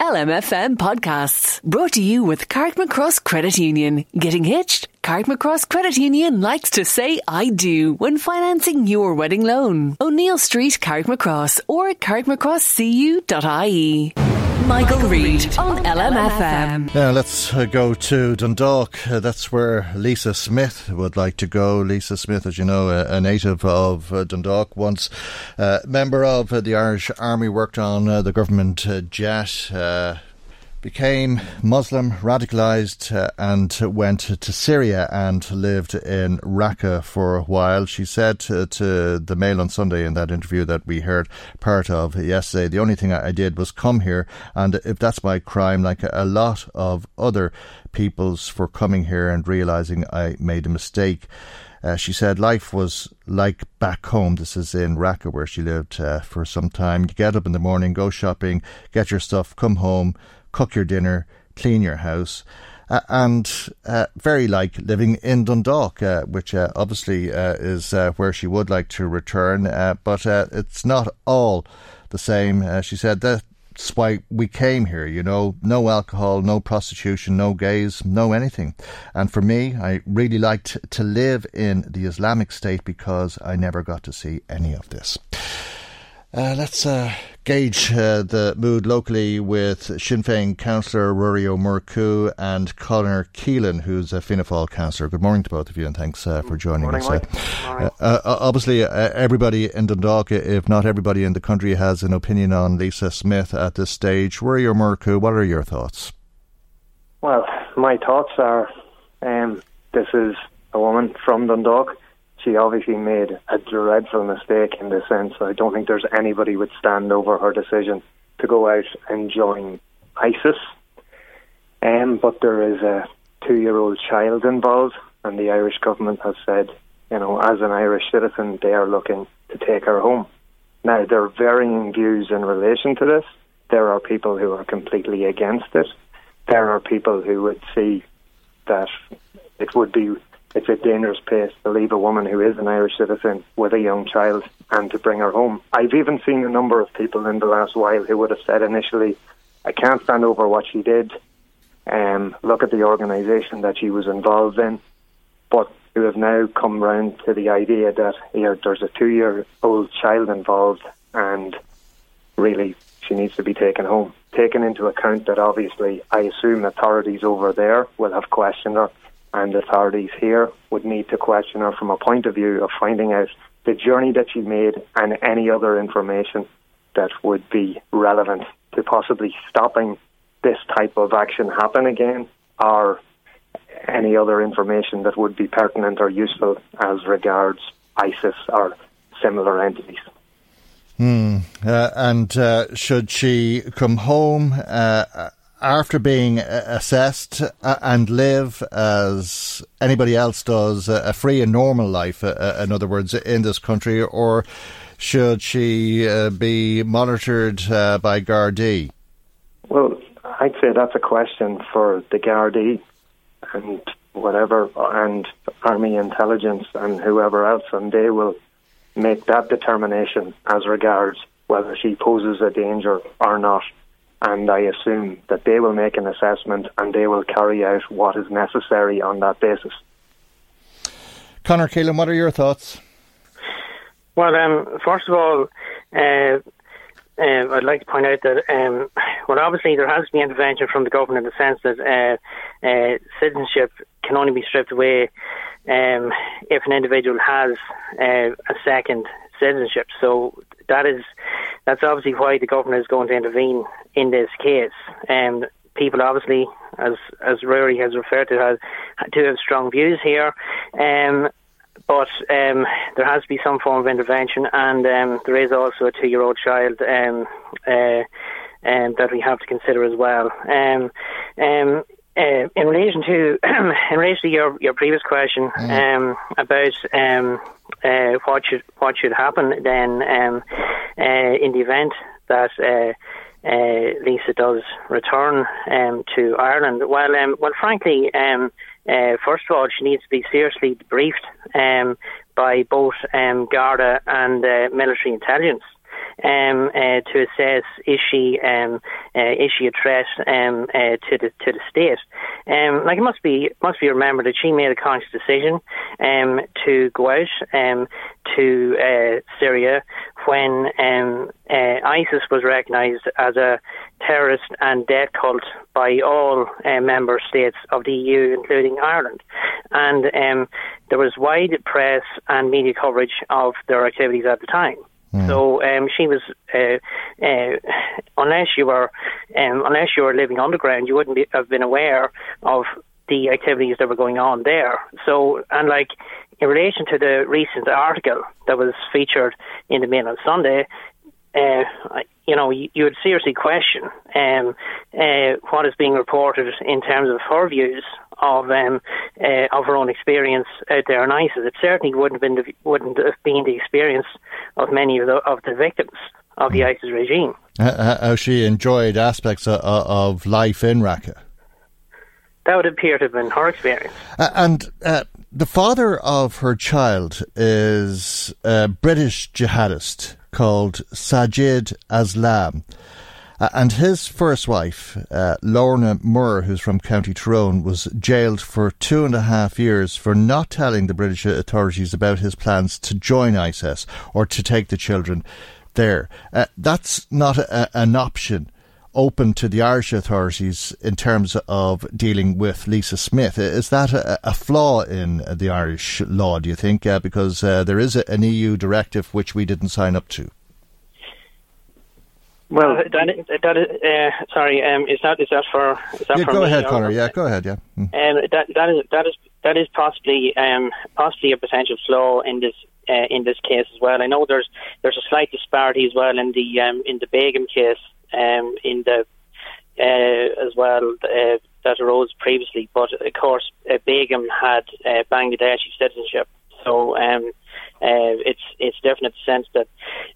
LMFM podcasts brought to you with Carrickmacross Credit Union. Getting hitched? Carrickmacross Credit Union likes to say I do when financing your wedding loan. O'Neill Street, Carrickmacross or carrickmacrosscu.ie. Michael, Reade on LMFM. Now let's uh, go to Dundalk. Uh, that's where Lisa Smith would like to go. Lisa Smith, as you know, a, native of uh, Dundalk, once member of the Irish Army, worked on the government jet became Muslim, radicalized, uh, and went to Syria and lived in Raqqa for a while. She said to, to, the Mail on Sunday in that interview that we heard part of yesterday, the only thing I, did was come here, and if that's my crime, like a, a lot of other people's for coming here and realizing I made a mistake. Uh, she said life was like back home. This is in Raqqa where she lived uh, for some time. You get up in the morning, go shopping, get your stuff, come home, cook your dinner, clean your house. Uh, and uh, very like living in Dundalk, uh, which uh, obviously uh, is uh, where she would like to return, but it's not all the same. she said that's why we came here, you know, no alcohol, no prostitution, no gays, no anything. And for me, I really liked to live in the Islamic State because I never got to see any of this. Uh, let's uh, gauge uh, the mood locally with Sinn Féin councillor Rory Ó Murchú and Conor Keelan, who's a Fianna Fáil councillor. Good morning to both of you, and thanks uh, for joining morning, us. Uh, uh, obviously, everybody in Dundalk, if not everybody in the country, has an opinion on Lisa Smith at this stage. Rory Ó Murchú, what are your thoughts? Well, my thoughts are um, this is a woman from Dundalk she obviously made a dreadful mistake in the sense. I don't think there's anybody would stand over her decision to go out and join ISIS. Um, but there is a two-year-old child involved, and the Irish government has said, you know, as an Irish citizen, they are looking to take her home. Now, there are varying views in relation to this. There are people who are completely against it. There are people who would see that it would be it's a dangerous place to leave a woman who is an Irish citizen with a young child and to bring her home. I've even seen a number of people in the last while who would have said initially, I can't stand over what she did. Um, look at the organisation that she was involved in. But who have now come round to the idea that here there's a two year old child involved and really she needs to be taken home. Taken into account that obviously I assume authorities over there will have questioned her and authorities here would need to question her from a point of view of finding out the journey that she made and any other information that would be relevant to possibly stopping this type of action happen again or any other information that would be pertinent or useful as regards ISIS or similar entities. Hmm. Uh, and uh, should she come home uh, after being uh, assessed uh, and live as anybody else does a free and normal life, uh, in other words, in this country, or should she be monitored by Gardaí? Well, I'd say that's a question for the Gardaí and whatever, and Army intelligence and whoever else, and they will make that determination as regards whether she poses a danger or not and I assume that they will make an assessment and they will carry out what is necessary on that basis. Conor Keelan, what are your thoughts? Well, um, first of all, uh, um, I'd like to point out that, um, well, obviously there has to be intervention from the government in the sense that uh, uh, citizenship can only be stripped away um, if an individual has uh, a second citizenship. So that is that's obviously why the government is going to intervene in this case. Um, people obviously, as as Rory has referred to, has to have strong views here. Um, but um, there has to be some form of intervention, and um, there is also a two-year-old child um, uh, um, that we have to consider as well. Uh, in relation to in relation to your, your previous question mm. um, about um, uh, what should what should happen then um, uh, in the event that uh, uh, Lisa does return um, to Ireland. Well, um, well, frankly, um, uh, first of all, she needs to be seriously briefed um, by both um, Garda and uh, military intelligence um, uh, to assess is she um, uh, is she a threat um, uh, to the to the state. Um, like it must be must be remembered that she made a conscious decision um, to go out um, to uh, Syria when uh, ISIS was recognised as a terrorist and death cult by all uh, member states of the EU, including Ireland. And there was wide press and media coverage of their activities at the time. Mm. So um, she was, uh, uh, unless you were, um, unless you were living underground, you wouldn't be, have been aware of the activities that were going on there. So, and like in relation to the recent article that was featured in the Mail on Sunday, uh, you know, you, you, would seriously question um, uh, what is being reported in terms of her views of um, uh, of her own experience out there in ISIS. It certainly wouldn't have been the, wouldn't have been the experience of many of the of the victims of the mm. ISIS regime. How she enjoyed aspects of, of life in Raqqa. That would appear to have been her experience. Uh, and uh, the father of her child is a British jihadist called Sajid Aslam. Uh, and his first wife, uh, Lorna Moore, who's from County Tyrone, was jailed for two and a half years for not telling the British authorities about his plans to join ISIS or to take the children there. Uh, that's not a, an option open to the Irish authorities in terms of dealing with Lisa Smith. Is that a, a flaw in the Irish law, do you think? Uh, because uh, there is a, an EU directive which we didn't sign up to. Well, uh, that is uh, sorry. Um, is that is that for? Is that yeah, for go ahead, Conor. Yeah, go ahead. Yeah. Mm. Um, that that is that is that is possibly um possibly a potential flaw in this uh, in this case as well. I know there's there's a slight disparity as well in the um in the Begum case um in the uh, as well uh, that arose previously, but of course uh, Begum had uh, Bangladeshi citizenship, so um uh, it's it's definite sense that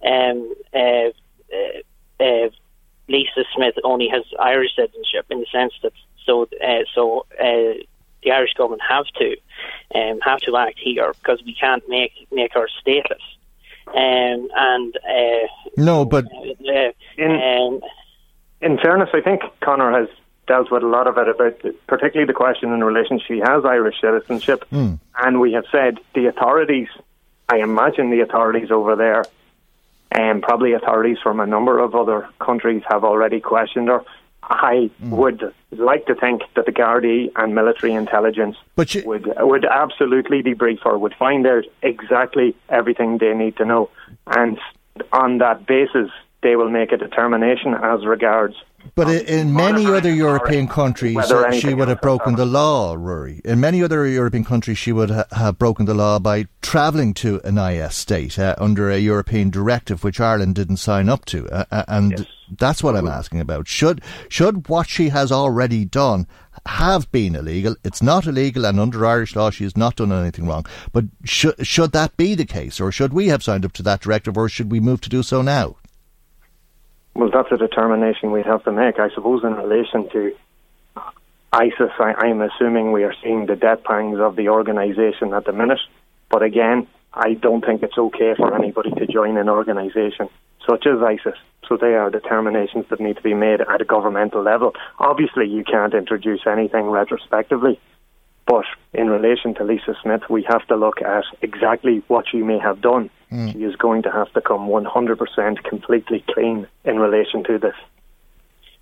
um uh, uh uh, Lisa Smith only has Irish citizenship in the sense that so uh, so uh, the Irish government have to um, have to act here because we can't make make her stateless. Um, and uh, no, but uh, in, um, in fairness, I think Conor has dealt with a lot of it about particularly the question in relation she has Irish citizenship, mm. and we have said the authorities. I imagine the authorities over there and probably authorities from a number of other countries have already questioned her. I mm. would like to think that the Gardaí and military intelligence you, would would absolutely debrief her, would find out exactly everything they need to know, and on that basis, they will make a determination as regards but in, in many other European countries, she would have broken the law, Rory. In many other European countries, she would ha- have broken the law by travelling to an IS state uh, under a European directive, which Ireland didn't sign up to. Uh, uh and yes. that's what I'm asking about. Should should what she has already done have been illegal? It's not illegal, and under Irish law, she has not done anything wrong. But should should that be the case, or should we have signed up to that directive, or should we move to do so now? Well, that's a determination we'd have to make. I suppose in relation to ISIS, I, am assuming we are seeing the death pangs of the organisation at the minute. But again, I don't think it's okay for anybody to join an organisation such as ISIS. So they are determinations that need to be made at a governmental level. Obviously, you can't introduce anything retrospectively, But in relation to Lisa Smith, we have to look at exactly what she may have done. Mm. She is going to have to come 100% completely clean in relation to this.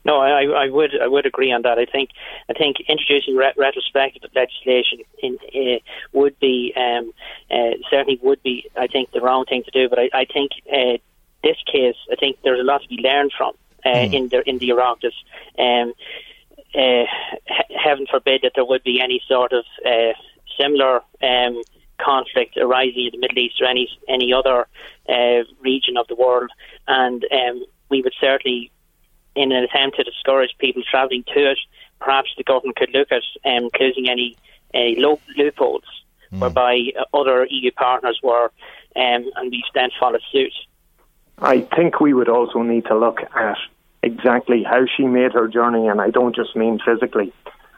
No, I, I would I would agree on that. I think I think introducing re- retrospective legislation in, uh, would be um, uh, certainly would be I think the wrong thing to do. But I, I think uh, this case I think there's a lot to be learned from mm. in the in the Oireachtas. Um, uh, heaven forbid that there would be any sort of uh, similar um, conflict arising in the Middle East or any any other uh, region of the world, and um, we would certainly, in an attempt to discourage people travelling to it, perhaps the government could look at um, closing any uh, loopholes mm. whereby other EU partners were, um, and we then follow suit. I think we would also need to look at exactly how she made her journey, and I don't just mean physically.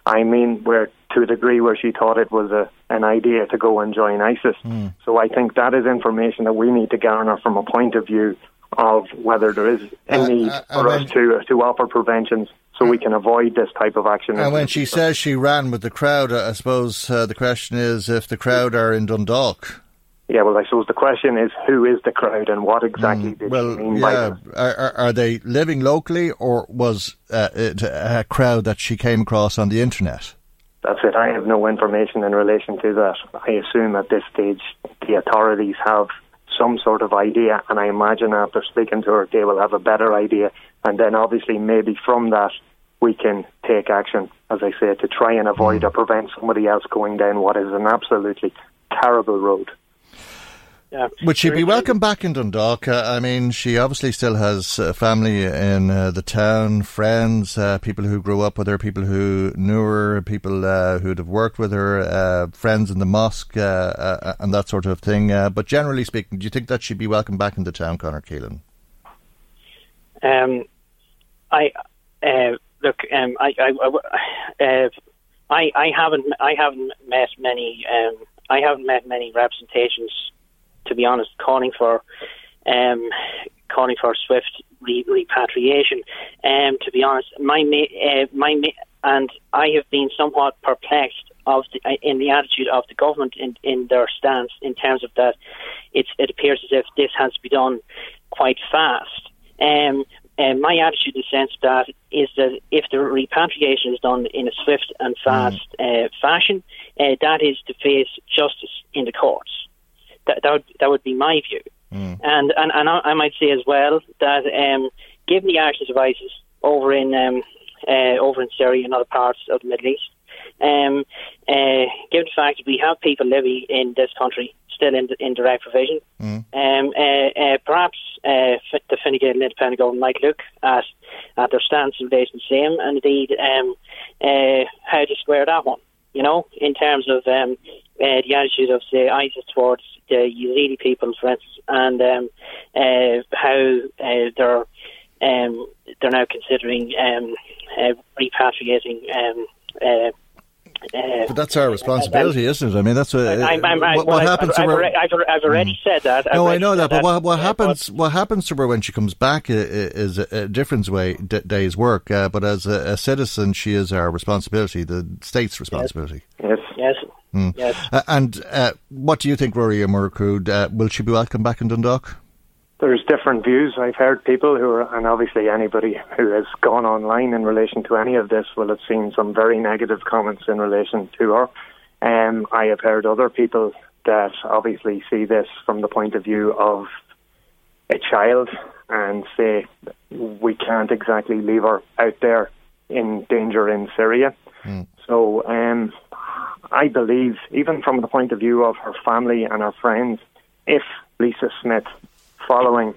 I mean where to a degree where she thought it was a an idea to go and join ISIS. Mm. So I think that is information that we need to garner from a point of view of whether there is a need uh, uh, for us to uh, to offer preventions so we can avoid this type of action. And when she says she ran with the crowd, I suppose uh, the question is if the crowd are in Dundalk. Yeah, well, I suppose the question is who is the crowd and what exactly mm, did well, she mean yeah, by Are, are they living locally or was uh, it a crowd that she came across on the internet? That's it. I have no information in relation to that. I assume at this stage the authorities have some sort of idea, and I imagine after speaking to her, they will have a better idea. And then, obviously, maybe from that, we can take action, as I say, to try and avoid mm. or prevent somebody else going down what is an absolutely terrible road. Yeah. Would she be welcome back in Dundalk? Uh, I mean, she obviously still has uh, family in uh, the town, friends, uh, people who grew up with her, people who knew her, people uh, who'd have worked with her, uh, friends in the mosque, and that sort of thing. but generally speaking, do you think that she'd be welcome back in the town, Conor Keelan? Um, I look. Um, I, I, I, I haven't, I haven't met many. Um, I haven't met many representations to be honest, calling for um, calling for swift re- repatriation. Um, to be honest, my uh, my and I have been somewhat perplexed of the, uh, in the attitude of the government in, in their stance in terms of that. It's, it appears as if this has to be done quite fast. Um, and my attitude in the sense of that is that if the repatriation is done in a swift and fast mm. uh, fashion, uh, that is to face justice in the courts. That, that would that would be my view. Mm. And and and I, I, might say as well that um, given the actions of ISIS over in um, uh, over in Syria and other parts of the Middle East, um, uh, given the fact that we have people living in this country still in, in direct provision, mm. um, uh, uh perhaps uh, the Fine Gael and independent government might look at at their stance in relation to the same, and indeed um, uh, how to square that one. You know, in terms of um, the attitude of say ISIS towards the Yazidi people, for instance, and um, uh, how uh, they're um, they're now considering um, uh, repatriating. Um, uh, uh, but that's our responsibility, isn't it? I mean, that's what, I'm, I'm, what, what happens I've, to her. I've, I've already mm. said that. I've no, I know that, but what, what happens? What happens to her when she comes back is a, different way day's work. Uh, but as a, a, citizen, she is our responsibility, the state's responsibility. Mm. Yes. Uh, and uh, what do you think, Rory Ó Murchú? Uh, will she be welcome back in Dundalk? There's different views. I've heard people who are, and obviously anybody who has gone online in relation to any of this will have seen some very negative comments in relation to her. Um, I have heard other people that obviously see this from the point of view of a child and say we can't exactly leave her out there in danger in Syria. Mm. So um, I believe, even from the point of view of her family and her friends, if Lisa Smith, following,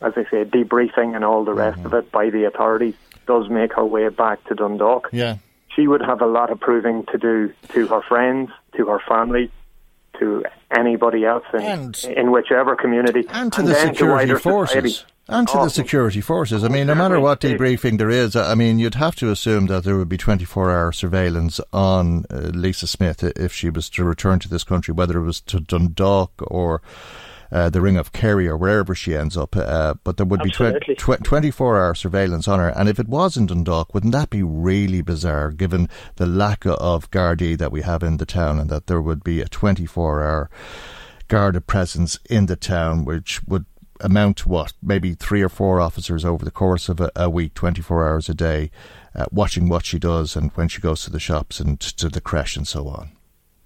as I say, debriefing and all the rest mm-hmm. of it by the authorities, does make her way back to Dundalk, yeah. she would have a lot of proving to do to her friends, to her family, to anybody else in, and, in whichever community, and to and the security to forces. Society. And to oh. the security forces. I mean, no matter what debriefing there is, I mean, you'd have to assume that there would be 24 hour surveillance on uh, Lisa Smith if she was to return to this country, whether it was to Dundalk or uh, the Ring of Kerry or wherever she ends up. Uh, but there would Absolutely. be tw- tw- 24 hour surveillance on her. And if it was in Dundalk, wouldn't that be really bizarre given the lack of Gardaí that we have in the town and that there would be a 24 hour Garda presence in the town, which would amount to what? Maybe three or four officers over the course of a, a week, 24 hours a day, uh, watching what she does and when she goes to the shops and to the creche and so on.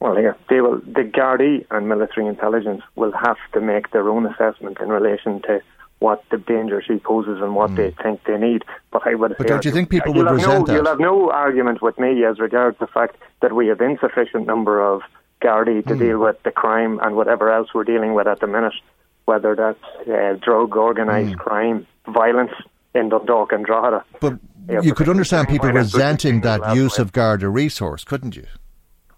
Well, here they will. The Gardaí and military intelligence will have to make their own assessment in relation to what the danger she poses and what they think they need. But I would. But don't you think people would resent no, that? You'll have no argument with me as regards the fact that we have insufficient number of Gardaí to deal with the crime and whatever else we're dealing with at the minute, whether that's uh, drug, organised Hmm. crime, violence in Dundalk and Drogheda. But Yeah, you could understand people resenting that use of Garda resource, couldn't you?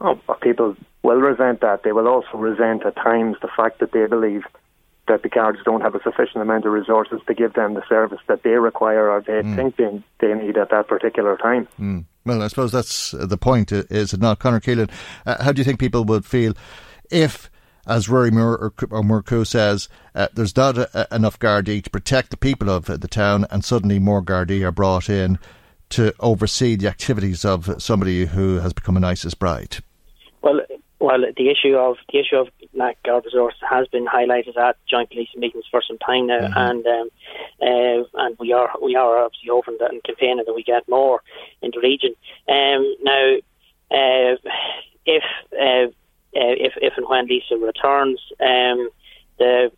Oh, but people will resent that. They will also resent at times the fact that they believe that the guards don't have a sufficient amount of resources to give them the service that they require or they think they, they need at that particular time. Mm. Well, I suppose that's uh, the point, is it not? Conor Keelan, uh, how do you think people would feel if, as Rory or, or says, uh, there's not a, a- enough Gardaí to protect the people of the town and suddenly more Gardaí are brought in to oversee the activities of somebody who has become an ISIS bride? Well, well, the issue of the issue of lack of resources has been highlighted at joint police meetings for some time now, and um, uh, and we are we are obviously hoping that and campaigning that we get more in the region. Um, now, uh, if uh, uh, if if and when Lisa returns, um, the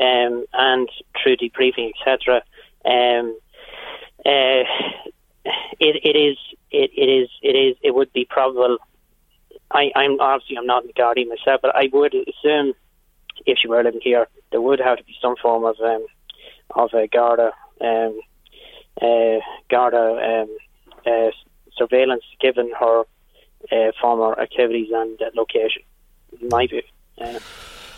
um, and through debriefing, etc. Um, uh, it, it is it, it is it is it would be probable I, I'm obviously I'm not in the Guardian myself, but I would assume if she were living here, there would have to be some form of um, of a Garda um, uh, Garda um, uh, surveillance given her uh, former activities and uh, location. In my view. Uh,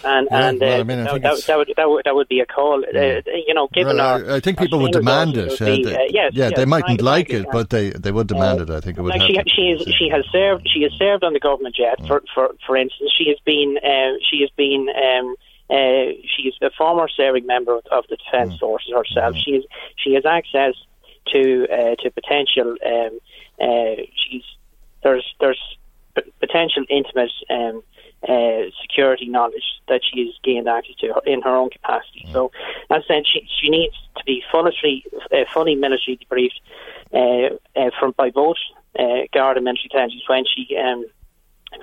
and Yeah, and well, uh, I mean, I that, that, that would that would that would be a call. Uh, you know, given Well, our I, think people would demand it. would be, they, uh, yes, yeah, yes, they mightn't like it, but they, they would demand it. I think it would Like she, she is, she has served. She has served on the government jet. Mm. For, for, for instance, she has been, uh, she has been, um, uh, she is a former serving member of, of the Mm. defence forces herself. She is, she has access to, uh, to potential. Um, uh, she's there's, there's p- potential intimate um, uh, security knowledge that she has gained access to in her own capacity. So, as I said, she, she needs to be fully, uh, fully military debriefed uh, uh, from by both uh, Guard and military intelligence when she um,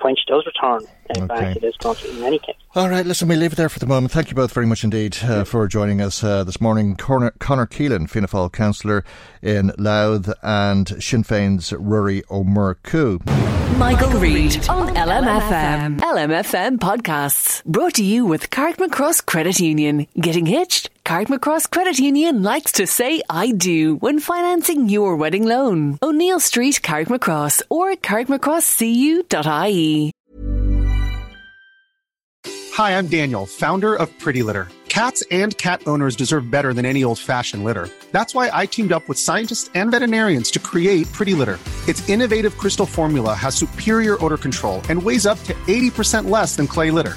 when she does return uh, Okay. back to this country. In any case. All right, listen, we leave it there for the moment. Thank you both very much indeed uh, for joining us uh, this morning. Connor, Conor Keelan, Fianna Fáil councillor in Louth, and Sinn Féin's Rory Ó Murchú. Michael Reade on LMFM. LMFM podcasts brought to you with Carrickmacross Credit Union. Getting hitched? Carrickmacross Credit Union likes to say I do when financing your wedding loan. O'Neill Street, Carrickmacross or carrickmacrosscu.ie. Hi, I'm Daniel, founder of Pretty Litter. Cats and cat owners deserve better than any old fashioned litter. That's why I teamed up with scientists and veterinarians to create Pretty Litter. Its innovative crystal formula has superior odor control and weighs up to 80% less than clay litter.